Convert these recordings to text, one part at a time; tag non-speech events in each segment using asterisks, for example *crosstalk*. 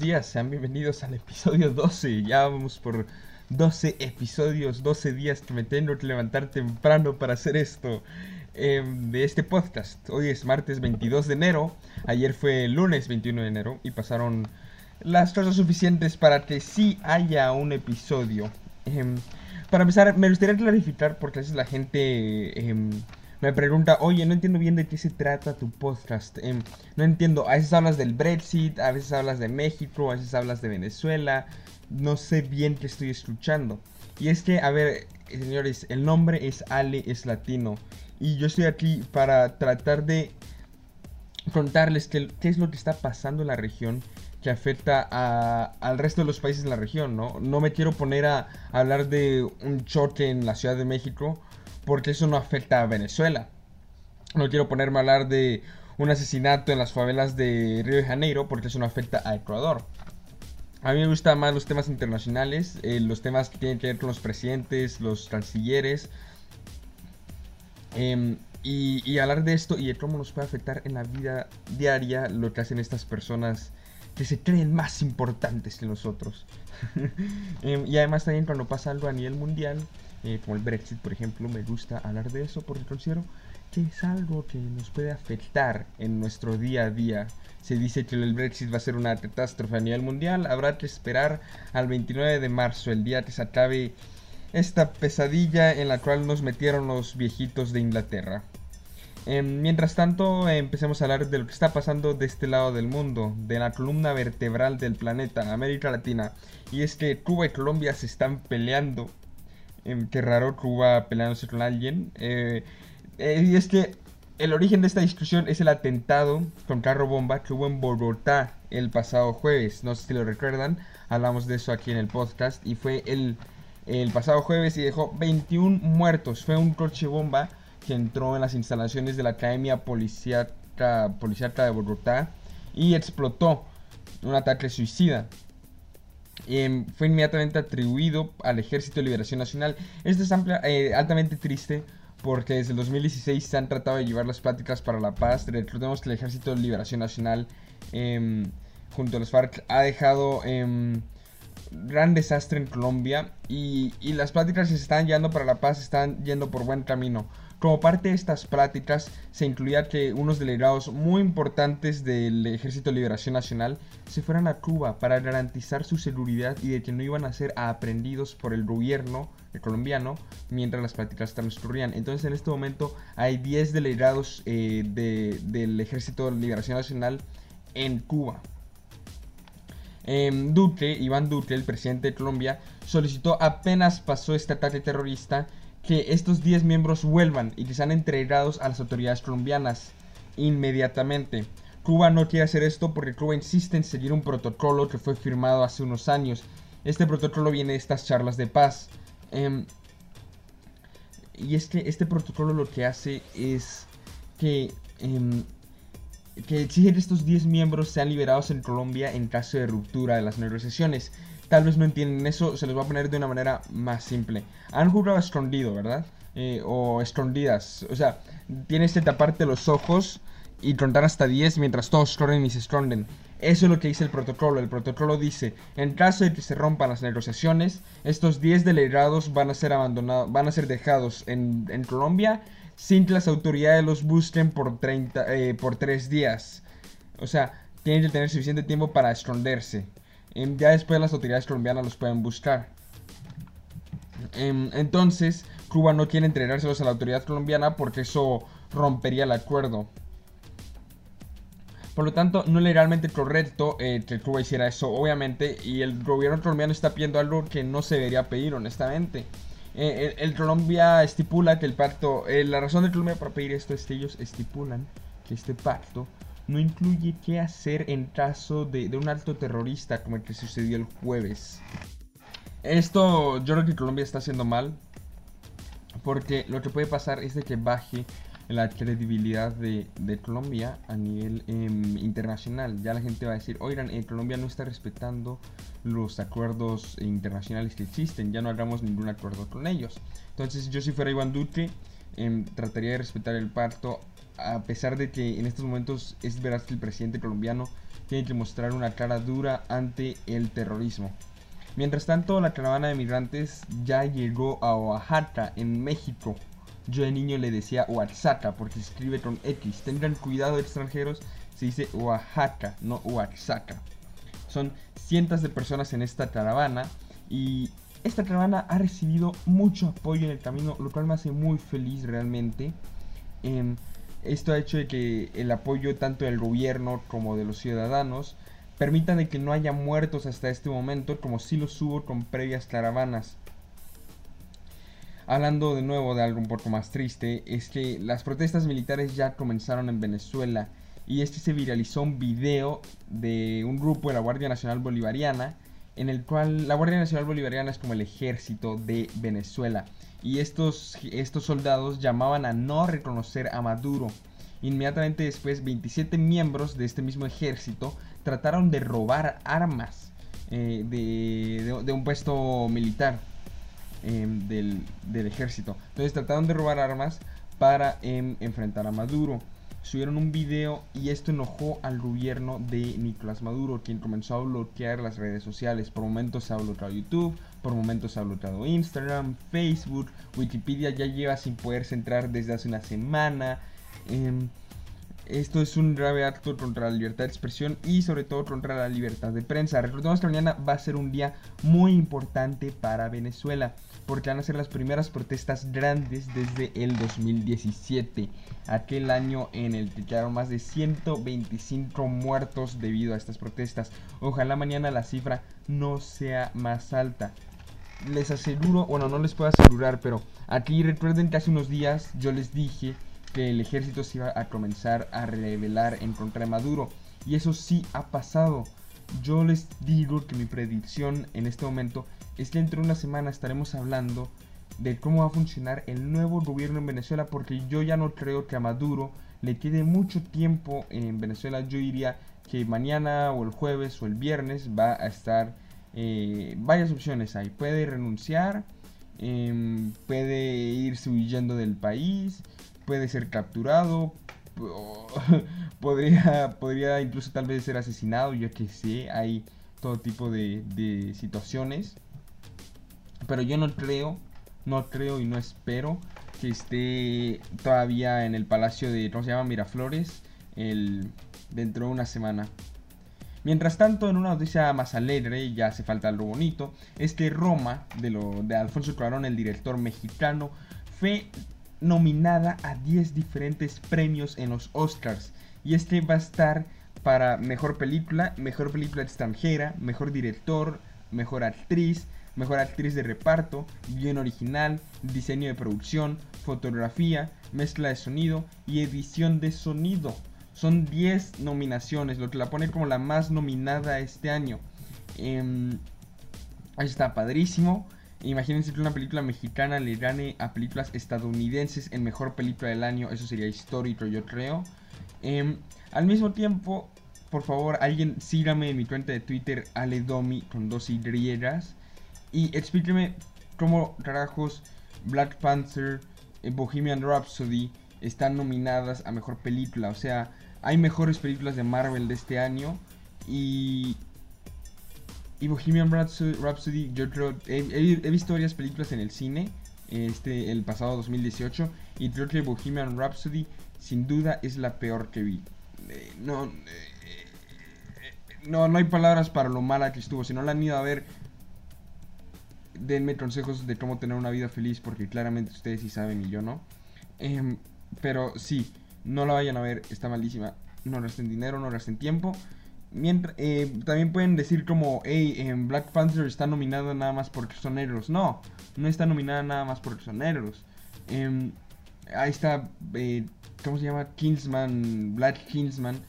Días, sean bienvenidos al episodio 12. Ya vamos por 12 episodios, 12 días que me tengo que levantar temprano para hacer esto em, de este podcast. Hoy es martes 22 de enero, ayer fue lunes 21 de enero y pasaron las cosas suficientes para que sí haya un episodio. Em, para empezar, me gustaría clarificar porque a veces la gente em, me pregunta, oye, no entiendo bien de qué se trata tu podcast. Em, no entiendo, a veces hablas del Brexit, a veces hablas de México, a veces hablas de Venezuela. No sé bien qué estoy escuchando. Y es que, a ver, señores, el nombre es Ale, es latino. Y yo estoy aquí para tratar de contarles qué, qué es lo que está pasando en la región que afecta a, al resto de los países de la región, ¿no? No me quiero poner a, hablar de un choque en la Ciudad de México porque eso no afecta a Venezuela. No quiero ponerme a hablar de un asesinato en las favelas de Río de Janeiro porque eso no afecta a Ecuador. A mí me gustan más los temas internacionales, eh, los temas que tienen que ver con los presidentes, los cancilleres. Em, y, hablar de esto y de cómo nos puede afectar en la vida diaria lo que hacen estas personas que se creen más importantes que nosotros. *laughs* Em, y además también cuando pasa algo a nivel mundial, eh, como el Brexit por ejemplo, me gusta hablar de eso porque considero que es algo que nos puede afectar en nuestro día a día. Se dice que el Brexit va a ser una catástrofe a nivel mundial, habrá que esperar al 29 de marzo, el día que se acabe esta pesadilla en la cual nos metieron los viejitos de Inglaterra. Em, mientras tanto, empecemos a hablar de lo que está pasando de este lado del mundo, de la columna vertebral del planeta, América Latina. Y es que Cuba y Colombia se están peleando. Qué raro, Cuba peleándose con alguien. Eh, eh, y es que el origen de esta discusión es el atentado con carro bomba que hubo en Bogotá el pasado jueves. No sé si lo recuerdan, hablamos de eso aquí en el podcast. Y fue el, el pasado jueves y dejó 21 muertos. Fue un coche bomba que entró en las instalaciones de la Academia Policíaca, de Bogotá y explotó un ataque suicida. Em, fue inmediatamente atribuido al Ejército de Liberación Nacional. Esto es eh, altamente triste porque desde el 2016 se han tratado de llevar las pláticas para la paz. Recordemos que el Ejército de Liberación Nacional, em, junto a los FARC, ha dejado em, gran desastre en Colombia y, y, las pláticas se están llevando para la paz están yendo por buen camino. Como parte de estas pláticas se incluía que unos delegados muy importantes del Ejército de Liberación Nacional se fueran a Cuba para garantizar su seguridad y de que no iban a ser aprendidos por el gobierno colombiano mientras las pláticas transcurrían. Entonces en este momento hay 10 delegados eh, del Ejército de Liberación Nacional en Cuba. Eh, Duque, Iván Duque, el presidente de Colombia, solicitó apenas pasó este ataque terrorista que estos 10 miembros vuelvan y que sean entregados a las autoridades colombianas inmediatamente. Cuba no quiere hacer esto porque Cuba insiste en seguir un protocolo que fue firmado hace unos años. Este protocolo viene de estas charlas de paz. Em, y es que este protocolo lo que hace es que, eh, que exige que estos 10 miembros sean liberados en Colombia en caso de ruptura de las negociaciones tal vez no entienden eso, se les va a poner de una manera más simple. Han jugado escondido, ¿verdad? Eh, o escondidas. O sea, tienes que taparte los ojos y contar hasta 10 mientras todos corren y se esconden. Eso es lo que dice el protocolo. El protocolo dice, en caso de que se rompan las negociaciones, estos 10 delegados van a ser abandonados, van a ser dejados en, Colombia sin que las autoridades los busquen por 30, eh, por 3 días. O sea, tienen que tener suficiente tiempo para esconderse. Em, ya después las autoridades colombianas los pueden buscar. Em, entonces, Cuba no quiere entregárselos a la autoridad colombiana porque eso rompería el acuerdo. Por lo tanto, no es legalmente correcto eh, que Cuba hiciera eso, obviamente, y el gobierno colombiano está pidiendo algo que no se debería pedir, honestamente. Eh, el, Colombia estipula que el pacto, eh, la razón de Colombia para pedir esto es que ellos estipulan que este pacto no incluye qué hacer en caso de, un alto terrorista como el que sucedió el jueves. Esto yo creo que Colombia está haciendo mal porque lo que puede pasar es de que baje la credibilidad de, Colombia a nivel em, internacional. Ya la gente va a decir, oigan, eh, Colombia no está respetando los acuerdos internacionales que existen, ya no hagamos ningún acuerdo con ellos. Entonces yo si fuera Iván Duque, em, trataría de respetar el pacto a pesar de que en estos momentos es verdad que el presidente colombiano tiene que mostrar una cara dura ante el terrorismo. Mientras tanto, la caravana de migrantes ya llegó a Oaxaca, en México. Yo de niño le decía Oaxaca porque se escribe con X. Tengan cuidado extranjeros, se dice Oaxaca, no Oaxaca. Son cientos de personas en esta caravana y esta caravana ha recibido mucho apoyo en el camino, lo cual me hace muy feliz realmente. Em, esto ha hecho de que el apoyo tanto del gobierno como de los ciudadanos permita de que no haya muertos hasta este momento, como si los hubo con previas caravanas. Hablando de nuevo de algo un poco más triste, es que las protestas militares ya comenzaron en Venezuela y este se viralizó un video de un grupo de la Guardia Nacional Bolivariana en el cual la Guardia Nacional Bolivariana es como el ejército de Venezuela y estos, estos soldados llamaban a no reconocer a Maduro. Inmediatamente después 27 miembros de este mismo ejército trataron de robar armas eh, de, un puesto militar em, del, del, ejército. Entonces trataron de robar armas para em, enfrentar a Maduro subieron un video y esto enojó al gobierno de Nicolás Maduro, quien comenzó a bloquear las redes sociales. Por momentos se ha bloqueado YouTube, por momentos ha bloqueado Instagram, Facebook, Wikipedia ya lleva sin poderse entrar desde hace una semana. Em, esto es un grave acto contra la libertad de expresión y sobre todo contra la libertad de prensa. Recordemos que mañana va a ser un día muy importante para Venezuela porque van a ser las primeras protestas grandes desde el 2017, aquel año en el que quedaron más de 125 muertos debido a estas protestas. Ojalá mañana la cifra no sea más alta. Les aseguro, bueno, no les puedo asegurar, pero aquí recuerden que hace unos días yo les dije que el ejército se iba a comenzar a rebelar en contra de Maduro. Y eso sí ha pasado. Yo les digo que mi predicción en este momento es que dentro de una semana estaremos hablando de cómo va a funcionar el nuevo gobierno en Venezuela porque yo ya no creo que a Maduro le quede mucho tiempo en Venezuela. Yo diría que mañana o el jueves o el viernes va a estar eh, varias opciones ahí. Puede renunciar, em, puede irse huyendo del país, puede ser capturado, *laughs* podría, podría incluso tal vez ser asesinado, yo que sé, hay todo tipo de, situaciones. Pero yo no creo, no creo y no espero que esté todavía en el palacio de, ¿cómo se llama? Miraflores, dentro de una semana. Mientras tanto, en una noticia más alegre, ya hace falta algo bonito, es que Roma, de, lo, de Alfonso Cuarón, el director mexicano, fue nominada a 10 diferentes premios en los Oscars. Y este va a estar para mejor película, mejor película extranjera, mejor director, mejor actriz, mejor actriz de reparto, guion original, diseño de producción, fotografía, mezcla de sonido y edición de sonido. Son 10 nominaciones, lo que la pone como la más nominada este año. Eh, está, padrísimo. Imagínense que una película mexicana le gane a películas estadounidenses en mejor película del año. Eso sería histórico, yo creo. Em, al mismo tiempo, por favor, alguien sígame en mi cuenta de Twitter, Aledomi, con dos Y. Y explíqueme cómo carajos Black Panther, eh, Bohemian Rhapsody están nominadas a mejor película. O sea, hay mejores películas de Marvel de este año. Y y Bohemian Rhapsody, yo creo, he, visto varias películas en el cine, este, el pasado 2018, y creo que Bohemian Rhapsody sin duda es la peor que vi. Eh, no, eh, no, no hay palabras para lo mala que estuvo. Si no la han ido a ver, denme consejos de cómo tener una vida feliz, porque claramente ustedes sí saben y yo no. Em, pero sí, no la vayan a ver, está malísima. No resten dinero, no resten tiempo. Eh, también pueden decir como, hey, en Black Panther está nominada nada más porque son negros. No, no está nominada nada más porque son negros. Em, ahí está, eh, ¿cómo se llama? Kingsman, Black Kingsman.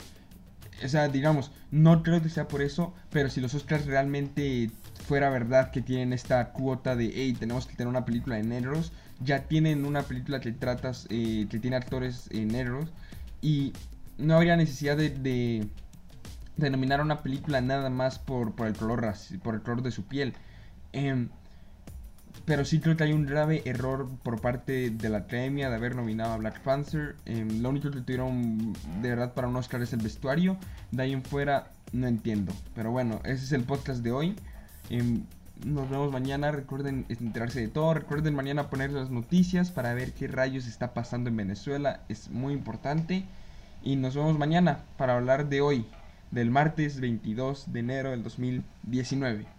O sea, digamos, no creo que sea por eso, pero si los Oscars realmente fuera verdad que tienen esta cuota de, hey, tenemos que tener una película de negros, ya tienen una película que tratas, eh, que tiene actores negros, y no habría necesidad de denominar una película nada más por, el, color, por el color de su piel. Em, pero sí creo que hay un grave error por parte de la academia de haber nominado a Black Panther. Em, lo único que tuvieron de verdad para un Oscar es el vestuario. De ahí en fuera no entiendo. Pero bueno, ese es el podcast de hoy. Nos vemos mañana. Recuerden enterarse de todo. Recuerden mañana poner las noticias para ver qué rayos está pasando en Venezuela. Es muy importante. Y nos vemos mañana para hablar de hoy, del martes 22 de enero del 2019.